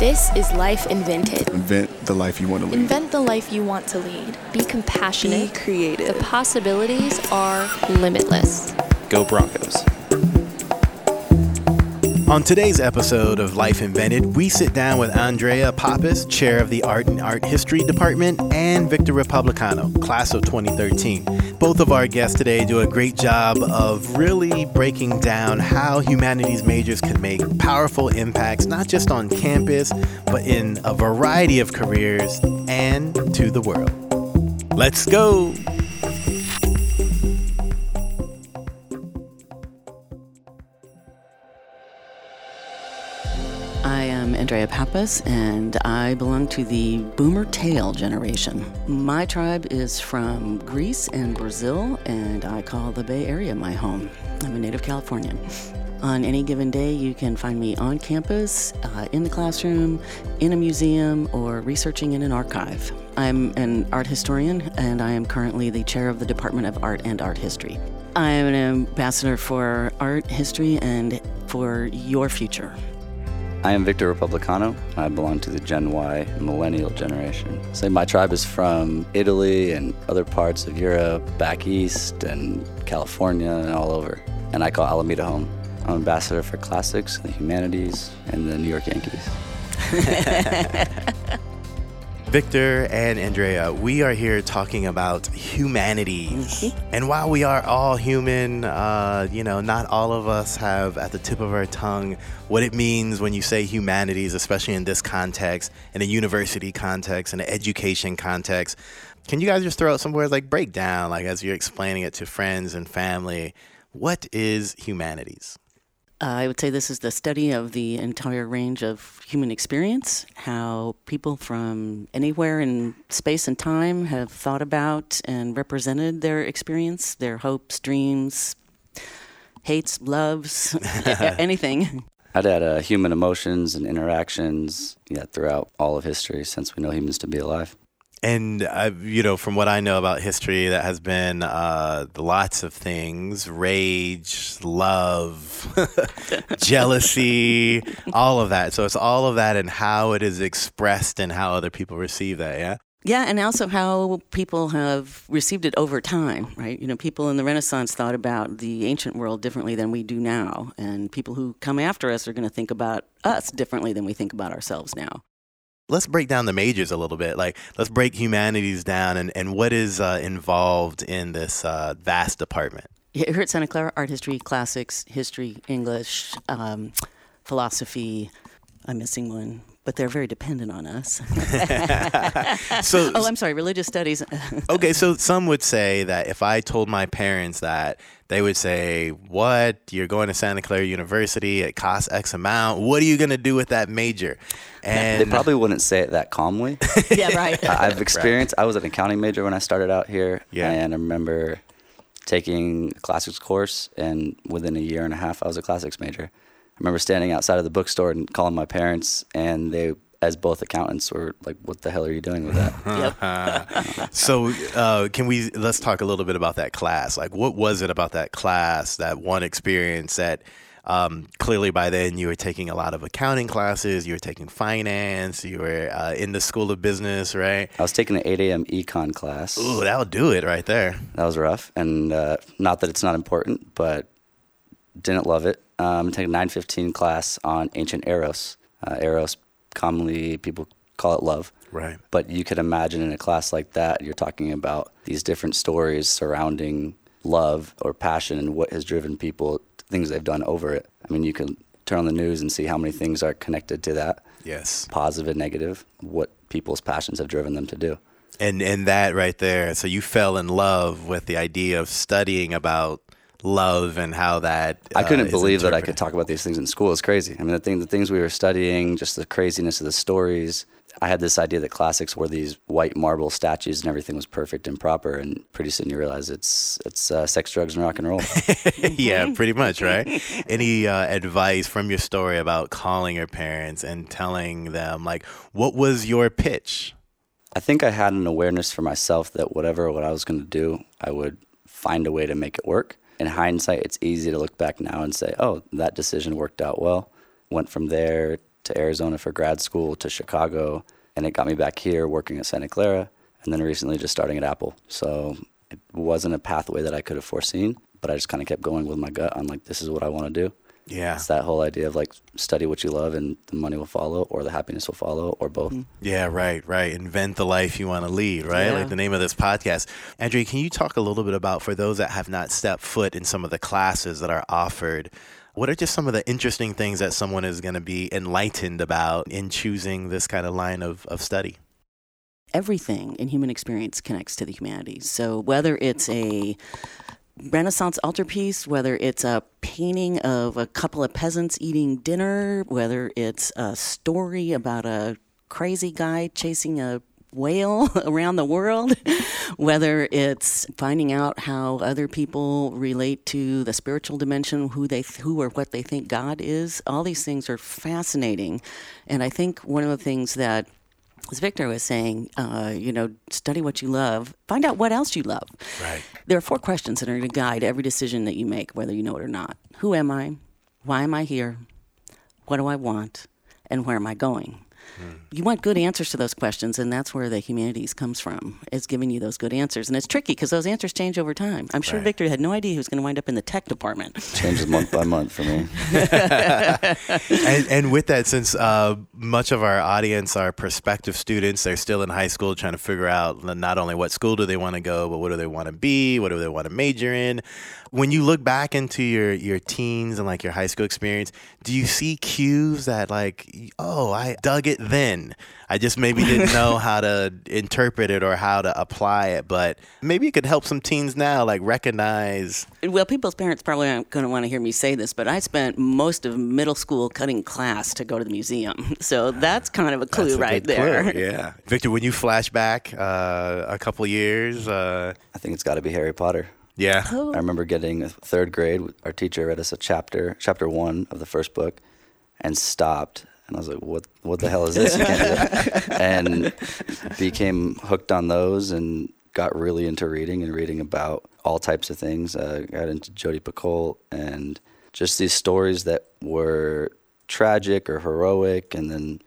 This is Life Invented. Invent the life you want to lead. Invent the life you want to lead. Be compassionate. Be creative. The possibilities are limitless. Go Broncos. On today's episode of Life Invented, we sit down with Andrea Pappas, chair of the Art and Art History Department, and Victor Republicano, class of 2013. Both of our guests today do a great job of really breaking down how humanities majors can make powerful impacts, not just on campus, but in a variety of careers and to the world. Let's go! Andrea Pappas, and I belong to the Boomer Tail generation. My tribe is from Greece and Brazil, and I call the Bay Area my home. I'm a native Californian. On any given day, you can find me on campus, uh, in the classroom, in a museum, or researching in an archive. I'm an art historian, and I am currently the chair of the Department of Art and Art History. I am an ambassador for art history and for your future. I am Victor Republicano. I belong to the Gen Y millennial generation. So my tribe is from Italy and other parts of Europe, back east and California and all over. And I call Alameda home. I'm ambassador for classics, the humanities, and the New York Yankees. Victor and Andrea, we are here talking about humanities. And while we are all human, uh, you know, not all of us have at the tip of our tongue what it means when you say humanities, especially in this context, in a university context, in an education context. Can you guys just throw out some words like breakdown, like as you're explaining it to friends and family? What is humanities? I would say this is the study of the entire range of human experience, how people from anywhere in space and time have thought about and represented their experience, their hopes, dreams, hates, loves, anything. I'd add uh, human emotions and interactions yeah, throughout all of history since we know humans to be alive. And you know, from what I know about history, that has been uh, lots of things: rage, love, jealousy, all of that. So it's all of that and how it is expressed and how other people receive that. Yeah. Yeah, and also how people have received it over time, right? You know, people in the Renaissance thought about the ancient world differently than we do now, and people who come after us are going to think about us differently than we think about ourselves now let's break down the majors a little bit. Like, let's break humanities down and, and what is uh, involved in this uh, vast department. Here at Santa Clara, art history, classics, history, English, um, philosophy. I'm missing one, but they're very dependent on us. so, oh, I'm sorry, religious studies. okay, so some would say that if I told my parents that, they would say, What? You're going to Santa Clara University, it costs X amount. What are you going to do with that major? And they probably wouldn't say it that calmly. yeah, right. I've experienced, right. I was an accounting major when I started out here. Yeah. And I remember taking a classics course, and within a year and a half, I was a classics major. I remember standing outside of the bookstore and calling my parents, and they as both accountants were like, "What the hell are you doing with that?" so, uh, can we let's talk a little bit about that class? Like, what was it about that class, that one experience that um, clearly by then you were taking a lot of accounting classes, you were taking finance, you were uh, in the school of business, right? I was taking an 8 a.m. econ class. Ooh, that'll do it right there. That was rough, and uh, not that it's not important, but didn't love it. Um, taking a 9:15 class on ancient eros. Uh, eros commonly people call it love. Right. But you could imagine in a class like that, you're talking about these different stories surrounding love or passion and what has driven people, things they've done over it. I mean, you can turn on the news and see how many things are connected to that. Yes. Positive and negative, what people's passions have driven them to do. And and that right there, so you fell in love with the idea of studying about love and how that. Uh, I couldn't uh, believe that I could talk about these things in school. It's crazy. I mean, the thing, the things we were studying, just the craziness of the stories. I had this idea that classics were these white marble statues and everything was perfect and proper. And pretty soon you realize it's it's uh, sex, drugs, and rock and roll. yeah, pretty much, right? Any uh, advice from your story about calling your parents and telling them like, what was your pitch? I think I had an awareness for myself that whatever what I was going to do, I would find a way to make it work in hindsight, it's easy to look back now and say, oh, that decision worked out well. Went from there to Arizona for grad school, to Chicago, and it got me back here working at Santa Clara, and then recently just starting at Apple. So it wasn't a pathway that I could have foreseen, but I just kind of kept going with my gut on like, this is what I want to do. Yeah. It's that whole idea of like study what you love and the money will follow or the happiness will follow or both. Mm-hmm. Yeah, right, right. Invent the life you want to lead, right? Yeah. Like the name of this podcast. Andrea, can you talk a little bit about for those that have not stepped foot in some of the classes that are offered? What are just some of the interesting things that someone is going to be enlightened about in choosing this kind of line of, of study? everything in human experience connects to the humanities. So whether it's a Renaissance altarpiece, whether it's a painting of a couple of peasants eating dinner, whether it's a story about a crazy guy chasing a whale around the world, whether it's finding out how other people relate to the spiritual dimension, who they who or what they think God is, all these things are fascinating. And I think one of the things that as Victor was saying, uh, you know, study what you love, find out what else you love. Right. There are four questions that are going to guide every decision that you make, whether you know it or not. Who am I? Why am I here? What do I want? And where am I going? You want good answers to those questions, and that's where the humanities comes from. It's giving you those good answers, and it's tricky because those answers change over time. I'm sure Right. Victor had no idea he was going to wind up in the tech department. Changes month by month for me. and, and with that, since uh, much of our audience are prospective students, they're still in high school trying to figure out not only what school do they want to go, but what do they want to be, what do they want to major in. When you look back into your your teens and like your high school experience, do you see cues that like, oh, I dug it then. I just maybe didn't know how to interpret it or how to apply it, but maybe it could help some teens now like recognize. Well, people's parents probably aren't going to want to hear me say this, but I spent most of middle school cutting class to go to the museum. So that's kind of a clue That's a right good there. clue, Yeah, Victor, when you flash back uh, a couple years, uh, I think it's got to be Harry Potter. yeah, Oh. I remember getting third grade. Our teacher read us a chapter, chapter one of the first book, and stopped. And I was like, "What? What the hell is this?" And became hooked on those, and got really into reading and reading about all types of things. Uh, got into Jodi Picoult and just these stories that were tragic or heroic, and then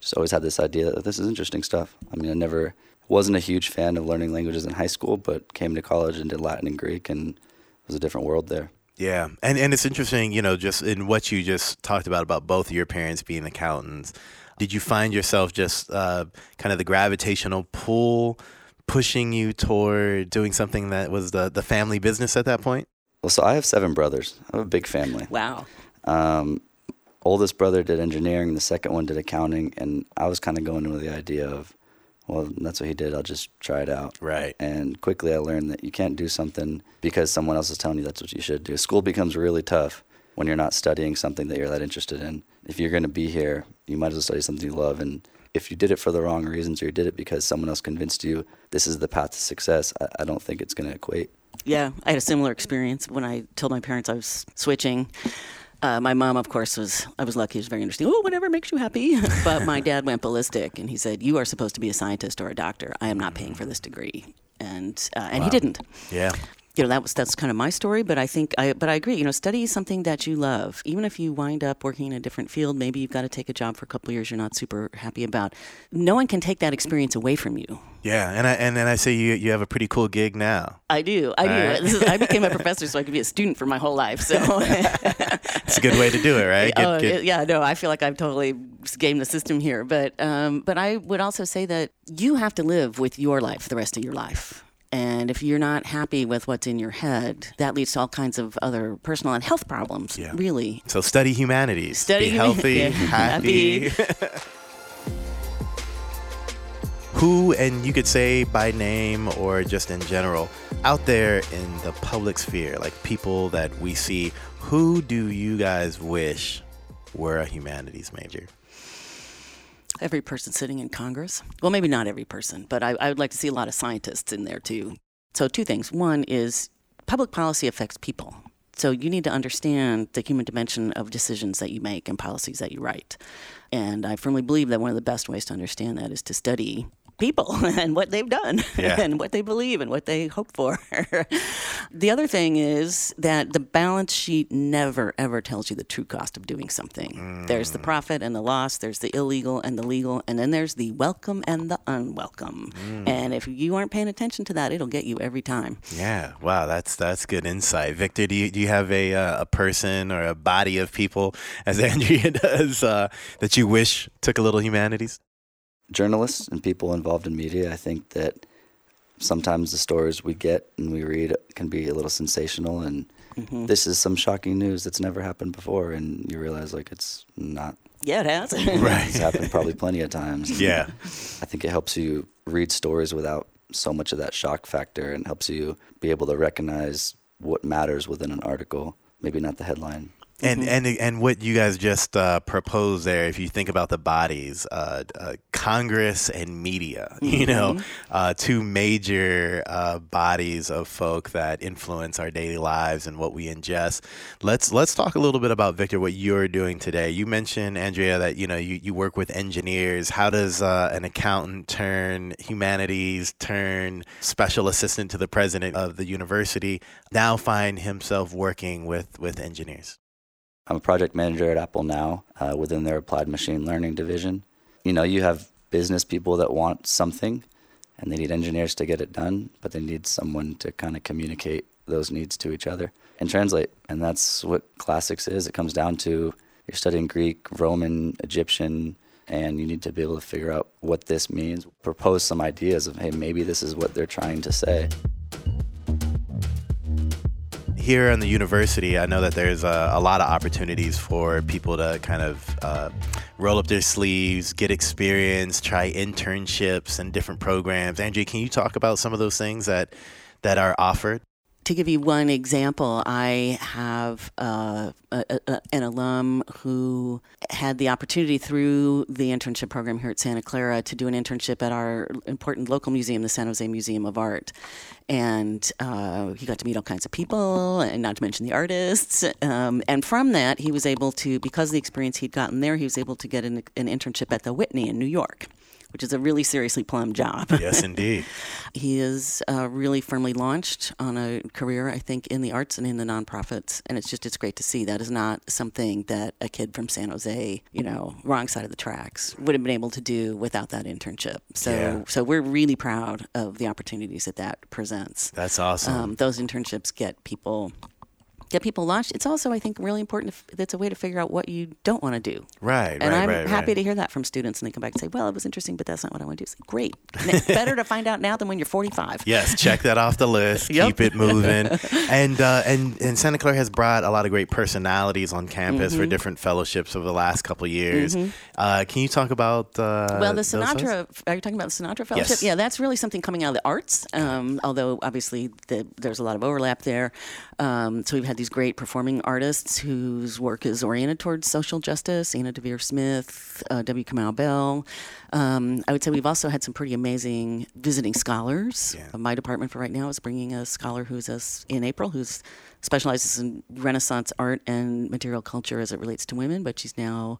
just always had this idea that this is interesting stuff. I mean, I never wasn't a huge fan of learning languages in high school, but came to college and did Latin and Greek, and it was a different world there. Yeah, and and it's interesting, you know, just in what you just talked about about both of your parents being accountants. Did you find yourself just uh, kind of the gravitational pull pushing you toward doing something that was the the family business at that point? Well, so I have seven brothers. I have a big family. Wow. Um, oldest brother did engineering, the second one did accounting, and I was kind of going with the idea of, well, that's what he did. I'll just try it out. Right. And quickly I learned that you can't do something because someone else is telling you that's what you should do. School becomes really tough when you're not studying something that you're that interested in. If you're going to be here, you might as well study something you love. And if you did it for the wrong reasons or you did it because someone else convinced you this is the path to success, I, I don't think it's going to equate. Yeah, I had a similar experience when I told my parents I was switching. Uh, my mom, of course, was I was lucky. She was very understanding. Oh, whatever makes you happy. but my dad went ballistic, and he said, "You are supposed to be a scientist or a doctor. I am not paying for this degree." And uh, and he didn't. Yeah. You know that was that's kind of my story. But I think I but I agree. You know, study something that you love. Even if you wind up working in a different field, maybe you've got to take a job for a couple of years you're not super happy about. No one can take that experience away from you. Yeah, and I and then I say you you have a pretty cool gig now. I do. I do. Right. This is, I became a professor so I could be a student for my whole life. So, It's a good way to do it, right? Get- oh, get- yeah, no, I feel like I've totally gamed the system here. But, um, but I would also say that you have to live with your life the rest of your life. And if you're not happy with what's in your head, that leads to all kinds of other personal and health problems. Yeah. Really. So study humanities. Study Be healthy, yeah, happy. Who, and you could say by name or just in general, out there in the public sphere, like people that we see, who do you guys wish were a humanities major? Every person sitting in Congress. Well, maybe not every person, but I, I would like to see a lot of scientists in there too. So, two things. One is public policy affects people. So, you need to understand the human dimension of decisions that you make and policies that you write. And I firmly believe that one of the best ways to understand that is to study people and what they've done Yeah. and what they believe and what they hope for. the other thing is that the balance sheet never ever tells you the true cost of doing something. There's the profit and the loss, there's the illegal and the legal, and then there's the welcome and the unwelcome. And if you aren't paying attention to that, it'll get you every time. Yeah, wow, that's that's good insight, Victor. Do you do you have a uh, a person or a body of people, as Andrea does, uh, that you wish took a little humanities? Journalists and people involved in media, I think that sometimes the stories we get and we read can be a little sensational, and mm-hmm. this is some shocking news that's never happened before, and you realize like it's not. Yeah, it has. right It's happened probably plenty of times. Yeah, I think it helps you read stories without so much of that shock factor and helps you be able to recognize what matters within an article, maybe not the headline. And and and what you guys just uh, proposed there, if you think about the bodies, uh, uh, Congress and media, you know, uh, two major uh, bodies of folk that influence our daily lives and what we ingest. Let's let's talk a little bit about Victor, what you're doing today. You mentioned Andrea that you know you, you work with engineers. How does uh, an accountant turn humanities, turn special assistant to the president of the university, now find himself working with with engineers? I'm a project manager at Apple now uh, within their applied machine learning division. You know, you have business people that want something and they need engineers to get it done, but they need someone to kind of communicate those needs to each other and translate. And that's what classics is. It comes down to you're studying Greek, Roman, Egyptian, and you need to be able to figure out what this means, propose some ideas of, hey, maybe this is what they're trying to say. Here in the university, I know that there's a, a lot of opportunities for people to kind of uh, roll up their sleeves, get experience, try internships and different programs. Andrea, can you talk about some of those things that that are offered? To give you one example, I have uh, a, a, an alum who had the opportunity through the internship program here at Santa Clara to do an internship at our important local museum, the San Jose Museum of Art. And uh, he got to meet all kinds of people, and not to mention the artists. Um, and from that, he was able to, because of the experience he'd gotten there, he was able to get an, an internship at the Whitney in New York. Which is a really seriously plumbed job. Yes, indeed. He is uh, really firmly launched on a career, I think, in the arts and in the nonprofits, and it's just it's great to see. That is not something that a kid from San Jose, you know, wrong side of the tracks, would have been able to do without that internship. So, Yeah. so we're really proud of the opportunities that that presents. That's awesome. Um, those internships get people get people launched. It's also, I think, really important. It's a way to figure out what you don't want to do. right, And right, I'm right, happy right. to hear that from students, and they come back and say, "Well, it was interesting, but that's not what I want to do." Like, great, better to find out now than when you're 45. Yes, check that off the list. Yep. Keep it moving. and uh, and and Santa Clara has brought a lot of great personalities on campus Mm-hmm. for different fellowships over the last couple of years. Uh, can you talk about? Uh, Well, the? Sinatra. Are you talking about the Sinatra Fellowship? Yes. Yeah, that's really something coming out of the arts. Um, although obviously the, there's a lot of overlap there. Um, so we've had these great performing artists whose work is oriented towards social justice. Anna Deavere Smith, uh, W. Kamau Bell. Um, I would say we've also had some pretty amazing visiting scholars. Yeah. My department for right now is bringing a scholar who's a s in April who's specializes in Renaissance art and material culture as it relates to women, but she's now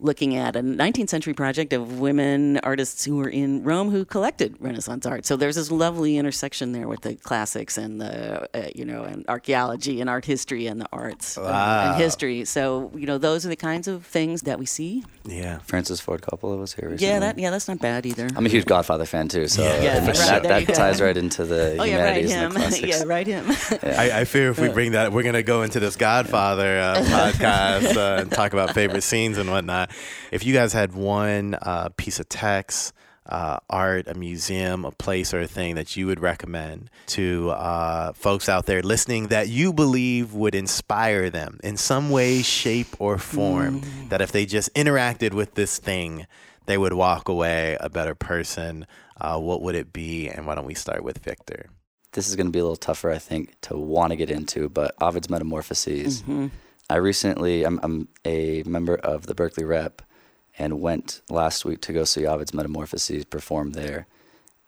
looking at a 19th century project of women artists who were in Rome who collected Renaissance art. So there's this lovely intersection there with the classics and the uh, you know and archaeology and art history and the arts Wow. and history. So you know those are the kinds of things that we see. Yeah. Francis Ford Coppola was here recently. Yeah, that yeah, that's not bad either. I'm a huge Godfather fan too, so Yeah. Yeah, I right, that, that ties right into the oh yeah, right humanities and him. the classics. yeah, right him. I, I fear if we bring that, we're going to go into this Godfather uh, podcast uh, and talk about favorite scenes and whatnot. If you guys had one uh, piece of text, uh, art, a museum, a place, or a thing that you would recommend to uh, folks out there listening that you believe would inspire them in some way, shape, or form, that if they just interacted with this thing, they would walk away a better person, uh, what would it be? And why don't we start with Victor? This is going to be a little tougher, I think, to want to get into, but Ovid's Metamorphoses. I recently, I'm, I'm a member of the Berkeley Rep and went last week to go see Ovid's Metamorphoses perform there.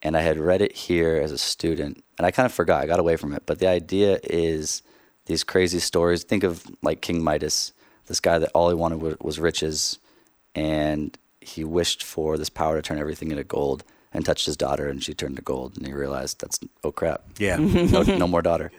And I had read it here as a student, and I kind of forgot. I got away from it. But the idea is these crazy stories. Think of like King Midas, this guy that all he wanted was, was riches, and he wished for this power to turn everything into gold. and touched his daughter, and she turned to gold, and he realized that's oh crap, Yeah. no, no more daughter.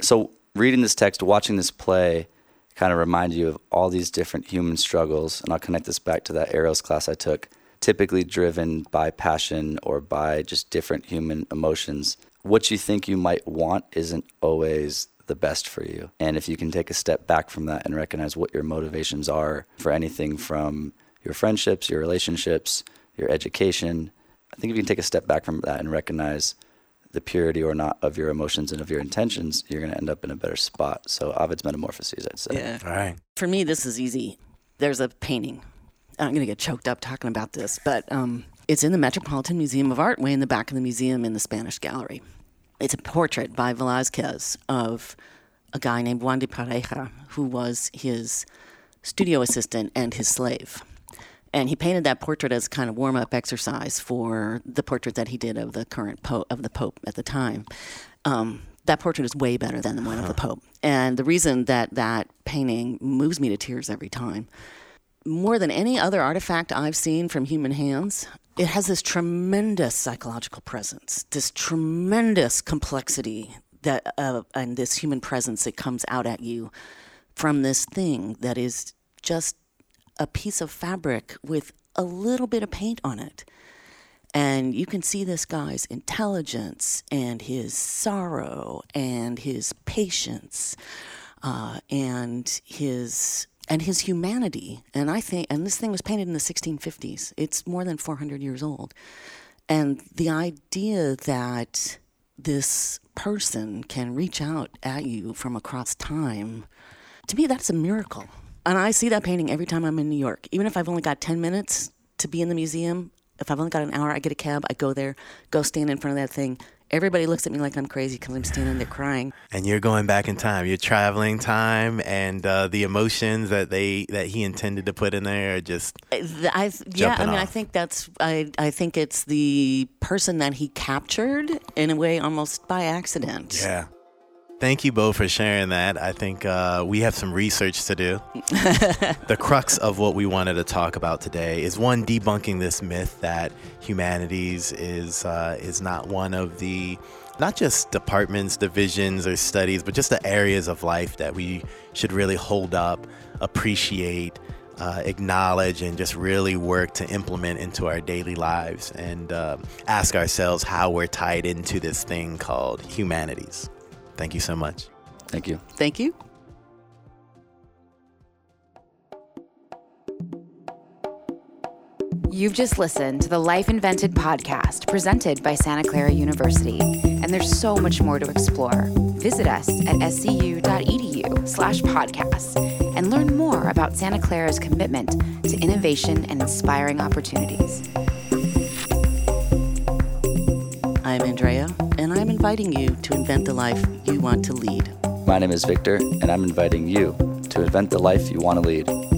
So reading this text, watching this play, kind of remind you of all these different human struggles, and I'll connect this back to that Eros class I took. Typically driven by passion or by just different human emotions. What you think you might want isn't always the best for you. And if you can take a step back from that and recognize what your motivations are for anything from your friendships, your relationships, your education, I think if you can take a step back from that and recognize the purity or not of your emotions and of your intentions, you're going to end up in a better spot. So, Ovid's Metamorphoses, I'd say. Yeah. All right. For me, this is easy. There's a painting. I'm going to get choked up talking about this, but um, it's in the Metropolitan Museum of Art, way in the back of the museum in the Spanish Gallery. It's a portrait by Velázquez of a guy named Juan de Pareja, who was his studio assistant and his slave. And he painted that portrait as kind of warm up exercise for the portrait that he did of the current pope of the pope at the time. Um, that portrait is way better than the one of the pope. And the reason that that painting moves me to tears every time, more than any other artifact I've seen from human hands, it has this tremendous psychological presence, this tremendous complexity that uh, and this human presence that comes out at you from this thing that is just a piece of fabric with a little bit of paint on it. And you can see this guy's intelligence and his sorrow and his patience uh, and his and his humanity. And I think, and this thing was painted in the 1650s. It's more than 400 years old. And the idea that this person can reach out at you from across time, to me, that's a miracle. And I see that painting every time I'm in New York. Even if I've only got 10 minutes to be in the museum, if I've only got an hour, I get a cab, I go there, go stand in front of that thing. Everybody looks at me like I'm crazy because I'm standing there crying. And you're going back in time. You're traveling time, and uh, the emotions that they that he intended to put in there are just I, yeah, I mean, I think that's I, I think it's the person that he captured in a way almost by accident. yeah. Thank you both for sharing that. I think uh, we have some research to do. the crux of what we wanted to talk about today is one debunking this myth that humanities is uh, is not one of the not just departments, divisions, or studies, but just the areas of life that we should really hold up, appreciate, uh, acknowledge, and just really work to implement into our daily lives and uh, ask ourselves how we're tied into this thing called humanities. Thank you so much. Thank you. Thank you. You've just listened to the Life Invented podcast presented by Santa Clara University, and there's so much more to explore. Visit us at scu.edu slash podcasts and learn more about Santa Clara's commitment to innovation and inspiring opportunities. I'm Andrea, and I'm inviting you to invent the life you want to lead. My name is Victor, and I'm inviting you to invent the life you want to lead.